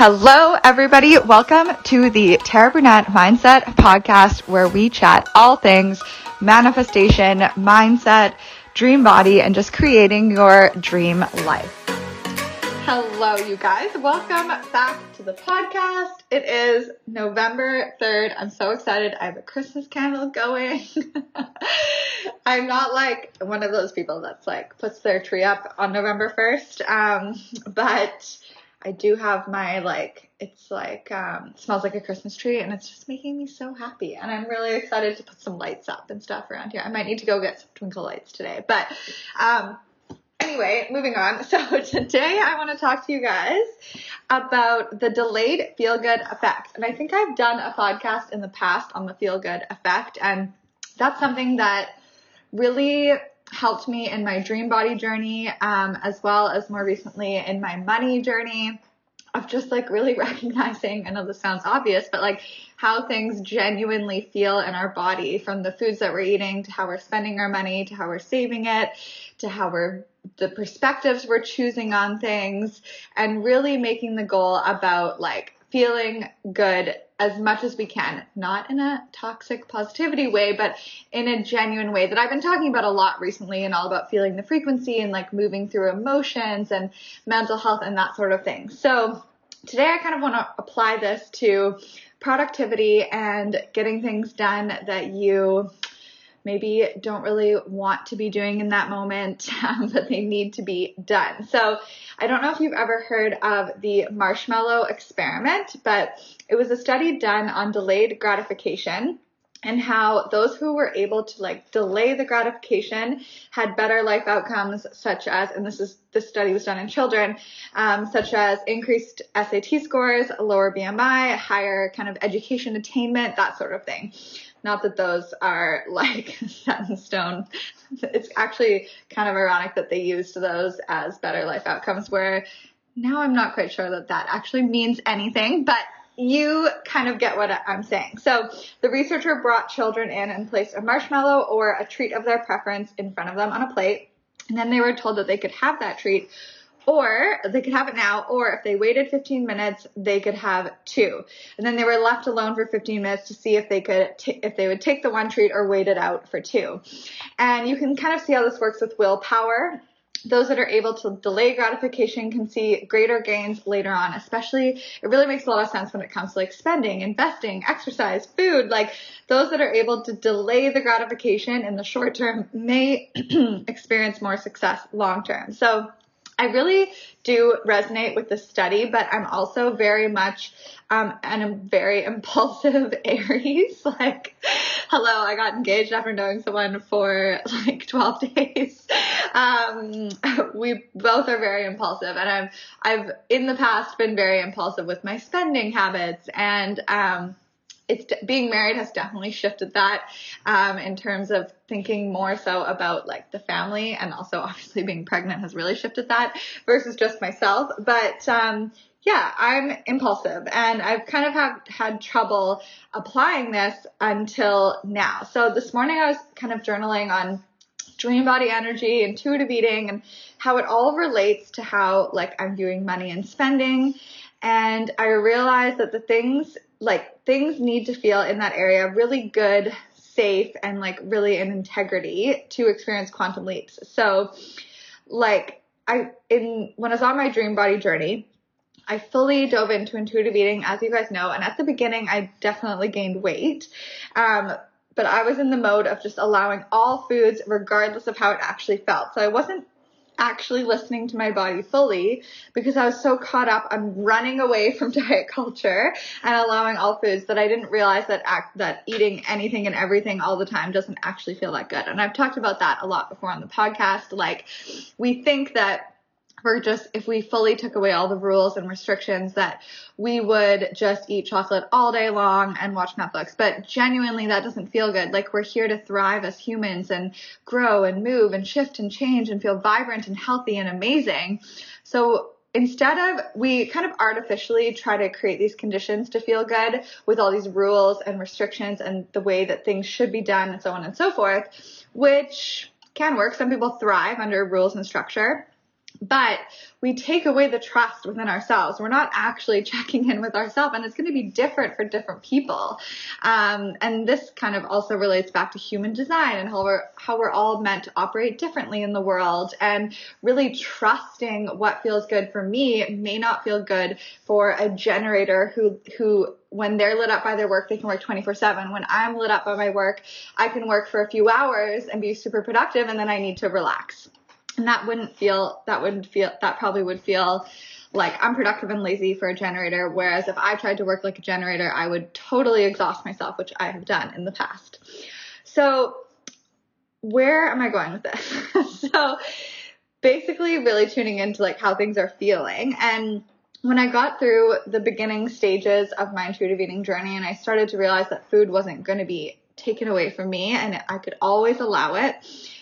Hello, everybody. Welcome to the Tara Brunette Mindset Podcast, where we chat all things manifestation, mindset, dream body, and just creating your dream life. Hello, you guys. Welcome back to the podcast. It is November 3rd. I'm so excited. I have a Christmas candle going. I'm not like one of those people that's like puts their tree up on November 1st. Um, but I do have my like it's like um smells like a Christmas tree and it's just making me so happy and I'm really excited to put some lights up and stuff around here. I might need to go get some twinkle lights today. But um anyway, moving on. So today I want to talk to you guys about the delayed feel good effect. And I think I've done a podcast in the past on the feel good effect and that's something that really helped me in my dream body journey, um, as well as more recently in my money journey of just like really recognizing, I know this sounds obvious, but like how things genuinely feel in our body from the foods that we're eating to how we're spending our money to how we're saving it to how we're the perspectives we're choosing on things and really making the goal about like feeling good as much as we can, not in a toxic positivity way, but in a genuine way that I've been talking about a lot recently and all about feeling the frequency and like moving through emotions and mental health and that sort of thing. So today I kind of want to apply this to productivity and getting things done that you maybe don't really want to be doing in that moment, um, but they need to be done. So I don't know if you've ever heard of the marshmallow experiment, but it was a study done on delayed gratification and how those who were able to like delay the gratification had better life outcomes such as and this is this study was done in children um, such as increased SAT scores lower BMI higher kind of education attainment that sort of thing not that those are like set in stone. It's actually kind of ironic that they used those as better life outcomes where now I'm not quite sure that that actually means anything, but you kind of get what I'm saying. So the researcher brought children in and placed a marshmallow or a treat of their preference in front of them on a plate. And then they were told that they could have that treat or they could have it now, or if they waited 15 minutes, they could have two. And then they were left alone for 15 minutes to see if they could, t- if they would take the one treat or wait it out for two. And you can kind of see how this works with willpower those that are able to delay gratification can see greater gains later on, especially it really makes a lot of sense when it comes to like spending, investing, exercise, food. Like those that are able to delay the gratification in the short term may experience more success long term. So I really do resonate with the study, but I'm also very much um, and a very impulsive Aries. like, hello, I got engaged after knowing someone for like 12 days. Um, we both are very impulsive, and I've I've in the past been very impulsive with my spending habits and um, it's being married has definitely shifted that um, in terms of thinking more so about like the family and also obviously being pregnant has really shifted that versus just myself. But um, yeah i'm impulsive and i've kind of have had trouble applying this until now. So this morning i was kind of journaling on dream body energy intuitive eating and how it all relates to how like i'm viewing money and spending. And i realized that the things like things need to feel in that area really good, safe, and like really in integrity to experience quantum leaps. So, like, I, in, when I was on my dream body journey, I fully dove into intuitive eating, as you guys know, and at the beginning, I definitely gained weight. Um, but I was in the mode of just allowing all foods, regardless of how it actually felt. So I wasn't actually listening to my body fully because I was so caught up on running away from diet culture and allowing all foods that I didn't realize that act, that eating anything and everything all the time doesn't actually feel that good. And I've talked about that a lot before on the podcast. Like we think that we're just if we fully took away all the rules and restrictions that we would just eat chocolate all day long and watch Netflix. But genuinely that doesn't feel good. Like we're here to thrive as humans and grow and move and shift and change and feel vibrant and healthy and amazing. So instead of we kind of artificially try to create these conditions to feel good with all these rules and restrictions and the way that things should be done and so on and so forth, which can work. Some people thrive under rules and structure but we take away the trust within ourselves. We're not actually checking in with ourselves, and it's going to be different for different people. Um, and this kind of also relates back to human design and how we're how we're all meant to operate differently in the world, and really trusting what feels good for me may not feel good for a generator who who when they're lit up by their work, they can work 24 7. When I'm lit up by my work, I can work for a few hours and be super productive, and then I need to relax and that wouldn't feel that wouldn't feel that probably would feel like I'm productive and lazy for a generator whereas if i tried to work like a generator i would totally exhaust myself which i have done in the past. So where am i going with this? So basically really tuning into like how things are feeling. And when I got through the beginning stages of my intuitive eating journey and I started to realize that food wasn't going to be taken away from me and I could always allow it,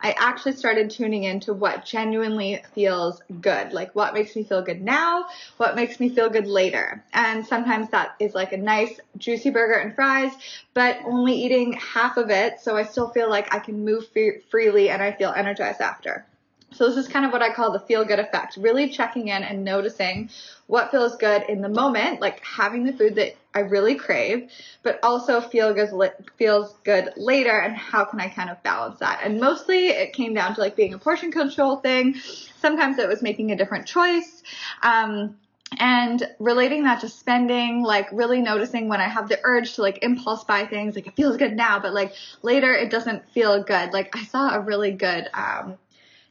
I actually started tuning into what genuinely feels good. Like what makes me feel good now, what makes me feel good later. And sometimes that is like a nice juicy burger and fries, but only eating half of it so I still feel like I can move free- freely and I feel energized after. So this is kind of what I call the feel good effect. Really checking in and noticing what feels good in the moment, like having the food that I really crave, but also feel good feels good later and how can I kind of balance that? And mostly it came down to like being a portion control thing. Sometimes it was making a different choice. Um, and relating that to spending, like really noticing when I have the urge to like impulse buy things, like it feels good now, but like later it doesn't feel good. Like I saw a really good, um,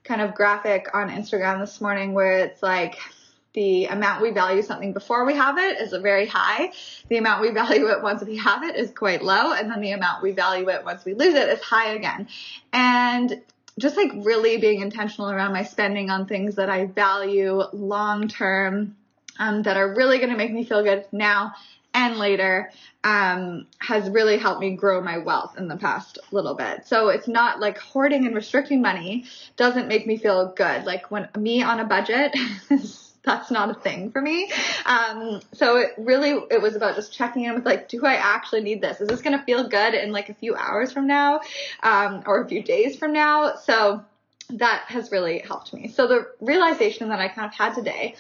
kind of graphic on Instagram this morning where it's like the amount we value something before we have it is a very high. The amount we value it once we have it is quite low. And then the amount we value it once we lose it is high again. And just like really being intentional around my spending on things that I value long term, um, that are really going to make me feel good now and later um, has really helped me grow my wealth in the past little bit. So it's not like hoarding and restricting money doesn't make me feel good. Like when me on a budget that's not a thing for me. Um, so it really, it was about just checking in with like, do I actually need this? Is this going to feel good in like a few hours from now, um, or a few days from now? So that has really helped me. So the realization that I kind of had today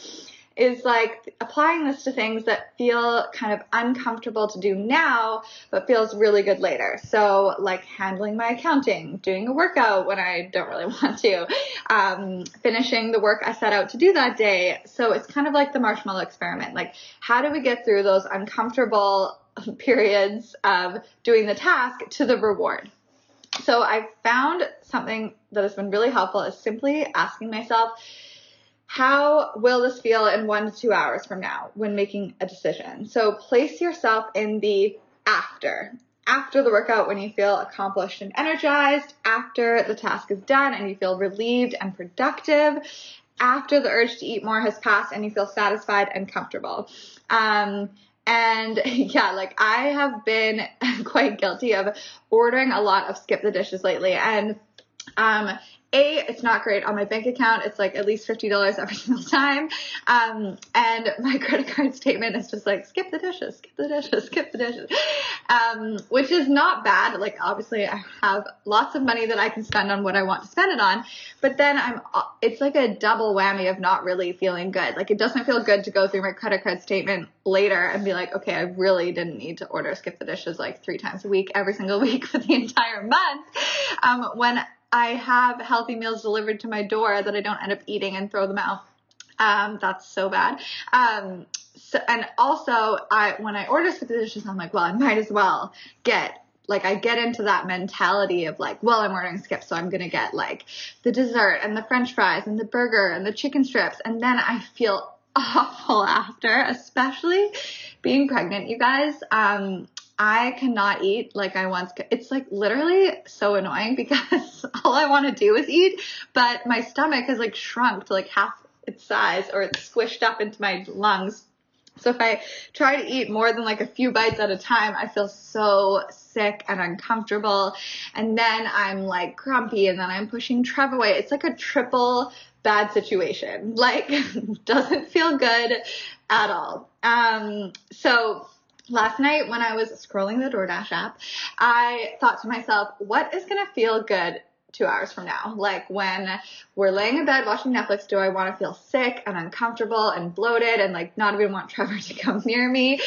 is like applying this to things that feel kind of uncomfortable to do now, but feels really good later. So like handling my accounting, doing a workout when I don't really want to, um, finishing the work I set out to do that day. So it's kind of like the marshmallow experiment. Like how do we get through those uncomfortable periods of doing the task to the reward? So I found something that has been really helpful is simply asking myself, how will this feel in one to two hours from now when making a decision? So place yourself in the after. After the workout, when you feel accomplished and energized, after the task is done and you feel relieved and productive, after the urge to eat more has passed and you feel satisfied and comfortable. Um, and yeah, like I have been quite guilty of ordering a lot of skip the dishes lately. And um, a, it's not great on my bank account. It's like at least $50 every single time. Um, and my credit card statement is just like, skip the dishes, skip the dishes, skip the dishes. Um, which is not bad. Like obviously I have lots of money that I can spend on what I want to spend it on. But then I'm, it's like a double whammy of not really feeling good. Like it doesn't feel good to go through my credit card statement later and be like, okay, I really didn't need to order skip the dishes like three times a week, every single week for the entire month. Um, when I have healthy meals delivered to my door that I don't end up eating and throw them out. Um, that's so bad. Um, so, and also I, when I order dishes, I'm like, well, I might as well get like I get into that mentality of like, well, I'm ordering skips, so I'm gonna get like the dessert and the French fries and the burger and the chicken strips, and then I feel awful after, especially being pregnant, you guys. Um, I cannot eat like I once could. It's like literally so annoying because all I want to do is eat, but my stomach has like shrunk to like half its size or it's squished up into my lungs. So if I try to eat more than like a few bites at a time, I feel so sick and uncomfortable. And then I'm like grumpy and then I'm pushing Trev away. It's like a triple bad situation. Like doesn't feel good at all. Um, so last night when I was scrolling the DoorDash app, I thought to myself, what is going to feel good two hours from now? Like when we're laying in bed watching Netflix, do I want to feel sick and uncomfortable and bloated and like not even want Trevor to come near me?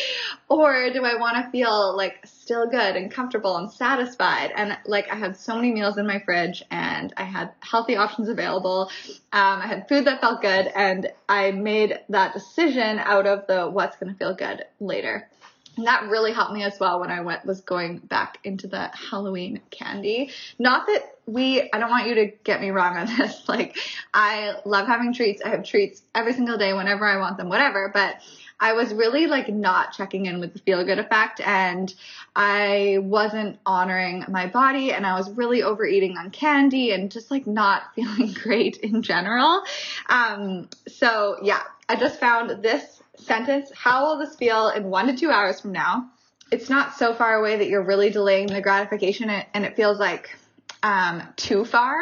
Or do I want to feel like still good and comfortable and satisfied? And like I had so many meals in my fridge and I had healthy options available. Um, I had food that felt good and I made that decision out of the what's going to feel good later. And that really helped me as well when I went was going back into the Halloween candy. Not that we I don't want you to get me wrong on this. Like I love having treats. I have treats every single day whenever I want them, whatever, but I was really like not checking in with the feel good effect and I wasn't honoring my body and I was really overeating on candy and just like not feeling great in general. Um, so yeah, I just found this sentence, how will this feel in one to two hours from now? It's not so far away that you're really delaying the gratification and it feels like um, too far,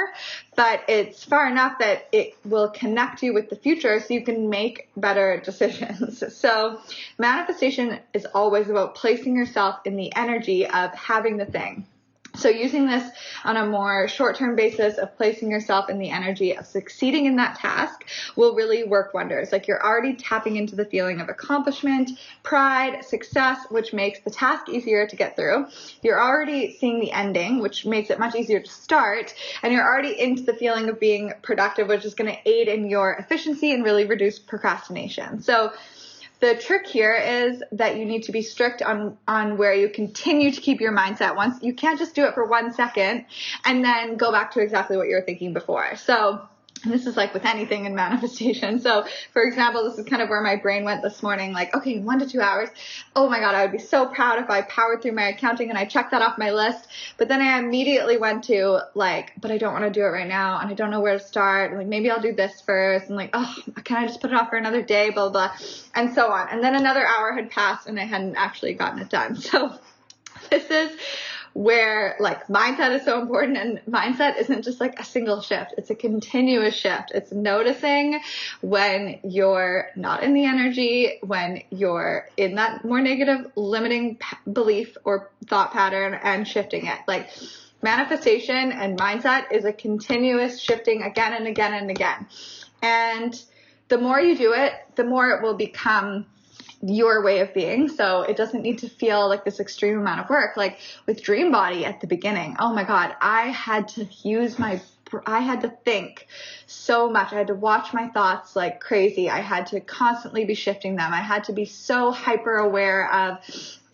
but it's far enough that it will connect you with the future so you can make better decisions. So manifestation is always about placing yourself in the energy of having the thing. So using this on a more short-term basis of placing yourself in the energy of succeeding in that task will really work wonders. Like you're already tapping into the feeling of accomplishment, pride, success, which makes the task easier to get through. You're already seeing the ending, which makes it much easier to start. And you're already into the feeling of being productive, which is going to aid in your efficiency and really reduce procrastination. So the trick here is that you need to be strict on, on where you continue to keep your mindset once you can't just do it for one second and then go back to exactly what you were thinking before. So this is like with anything in manifestation. So, for example, this is kind of where my brain went this morning. Like, okay, one to two hours. Oh my God, I would be so proud if I powered through my accounting and I checked that off my list. But then I immediately went to like, but I don't want to do it right now and I don't know where to start. Like, maybe I'll do this first. And like, oh, can I just put it off for another day? Blah, blah, and so on. And then another hour had passed and I hadn't actually gotten it done. So, this is where like mindset is so important and mindset isn't just like a single shift. It's a continuous shift. It's noticing when you're not in the energy, when you're in that more negative limiting p- belief or thought pattern and shifting it. Like manifestation and mindset is a continuous shifting again and again and again. And the more you do it, the more it will become your way of being. So it doesn't need to feel like this extreme amount of work. Like with Dream Body at the beginning, oh my God, I had to use my I had to think so much. I had to watch my thoughts like crazy. I had to constantly be shifting them. I had to be so hyper aware of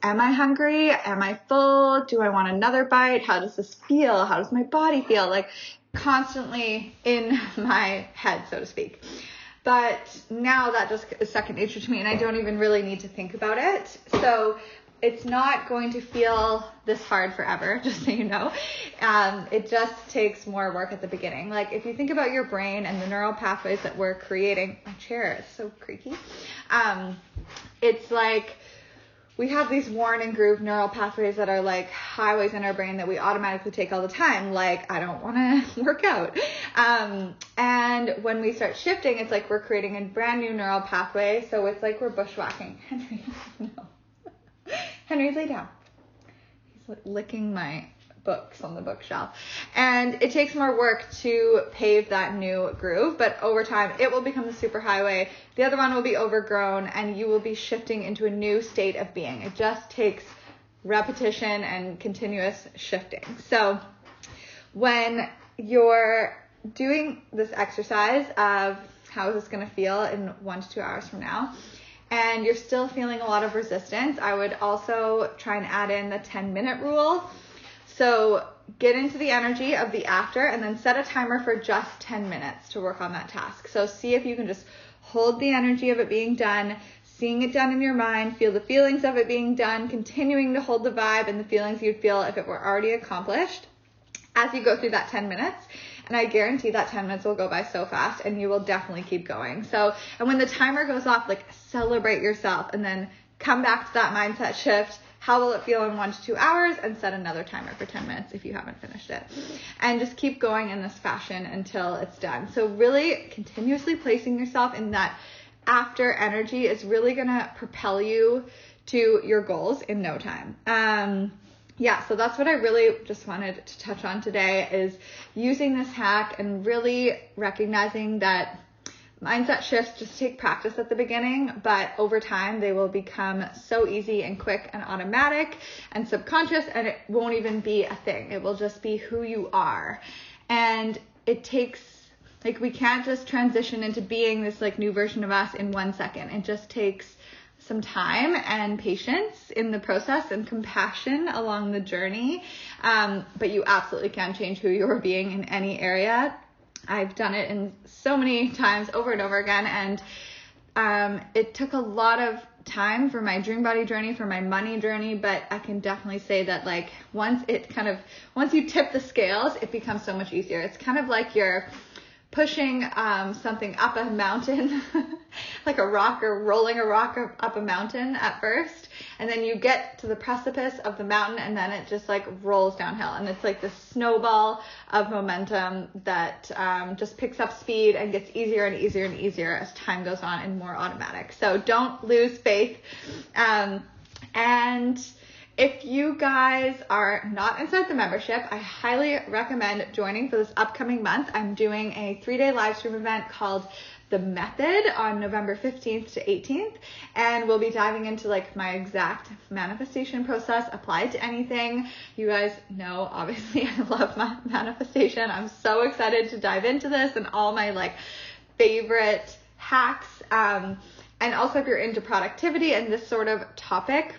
am I hungry? Am I full? Do I want another bite? How does this feel? How does my body feel? Like constantly in my head, so to speak. But now that just is second nature to me and I don't even really need to think about it. So it's not going to feel this hard forever, just so you know. Um, it just takes more work at the beginning. Like if you think about your brain and the neural pathways that we're creating, my chair is so creaky. Um, it's like we have these worn and grooved neural pathways that are like highways in our brain that we automatically take all the time. Like, I don't want to work out. Um, and when we start shifting, it's like we're creating a brand new neural pathway. So it's like we're bushwhacking. Henry, no. Henry, lay down. He's licking my books on the bookshelf. And it takes more work to pave that new groove, but over time it will become the superhighway. The other one will be overgrown and you will be shifting into a new state of being. It just takes repetition and continuous shifting. So when you're doing this exercise of how is this going to feel in one to two hours from now, and you're still feeling a lot of resistance, I would also try and add in the 10 minute rule so get into the energy of the after and then set a timer for just 10 minutes to work on that task. So see if you can just hold the energy of it being done, seeing it done in your mind, feel the feelings of it being done, continuing to hold the vibe and the feelings you'd feel if it were already accomplished as you go through that 10 minutes. And I guarantee that 10 minutes will go by so fast and you will definitely keep going. So, and when the timer goes off, like celebrate yourself and then come back to that mindset shift how will it feel in one to two hours and set another timer for 10 minutes if you haven't finished it. And just keep going in this fashion until it's done. So really continuously placing yourself in that after energy is really to propel you to your goals in no time. Um, yeah, so that's what I really just wanted to touch on today is using this hack and really recognizing that mindset shifts just take practice at the beginning, but over time they will become so easy and quick and automatic and subconscious and it won't even be a thing. It will just be who you are. And it takes like we can't just transition into being this like new version of us in one second. It just takes some time and patience in the process and compassion along the journey. Um, but you absolutely can change who you're being in any area. I've done it in so many times over and over again. And um, it took a lot of time for my dream body journey, for my money journey, but I can definitely say that like once it kind of, once you tip the scales, it becomes so much easier. It's kind of like you're pushing um, something up a mountain, like a rock or rolling a rock up a mountain at first, and then you get to the precipice of the mountain, and then it just like rolls downhill, and it's like this snowball of momentum that um, just picks up speed and gets easier and easier and easier as time goes on and more automatic. So don't lose faith, um, and if you guys are not inside the membership, I highly recommend joining for this upcoming month. I'm doing a three day live stream event called The Method on November 15th to 18th. And we'll be diving into like my exact manifestation process applied to anything. You guys know, obviously, I love my manifestation. I'm so excited to dive into this and all my like favorite hacks. Um, and also if you're into productivity and this sort of topic,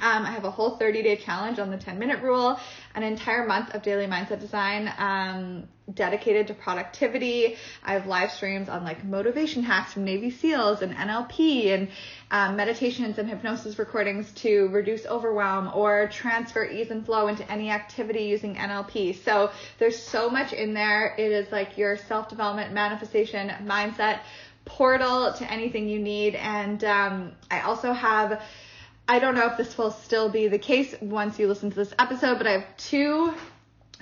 um, I have a whole 30 day challenge on the 10 minute rule, an entire month of daily mindset design um, dedicated to productivity. I have live streams on like motivation hacks from Navy SEALs and NLP and um, meditations and hypnosis recordings to reduce overwhelm or transfer ease and flow into any activity using NLP. So there's so much in there. It is like your self development, manifestation, mindset portal to anything you need. And um, I also have I don't know if this will still be the case once you listen to this episode, but I have two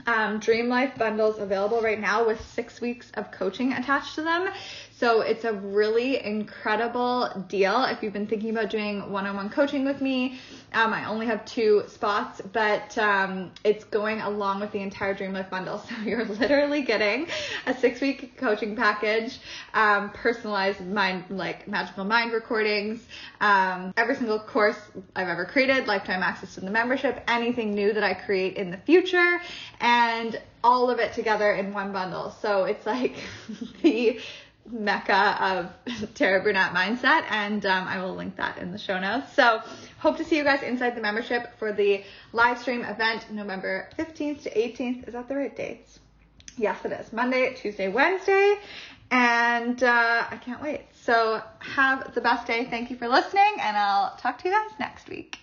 um, Dream Life bundles available right now with six weeks of coaching attached to them. So it's a really incredible deal. If you've been thinking about doing one-on-one coaching with me, um, I only have two spots, but um, it's going along with the entire Dream Life bundle. So you're literally getting a six-week coaching package, um, personalized mind, like magical mind recordings, um, every single course I've ever created, lifetime access to the membership, anything new that I create in the future, and all of it together in one bundle. So it's like the mecca of Tara Brunette mindset, and um, I will link that in the show notes. So, hope to see you guys inside the membership for the live stream event November 15th to 18th. Is that the right dates? Yes, it is. Monday, Tuesday, Wednesday, and uh, I can't wait. So, have the best day. Thank you for listening, and I'll talk to you guys next week.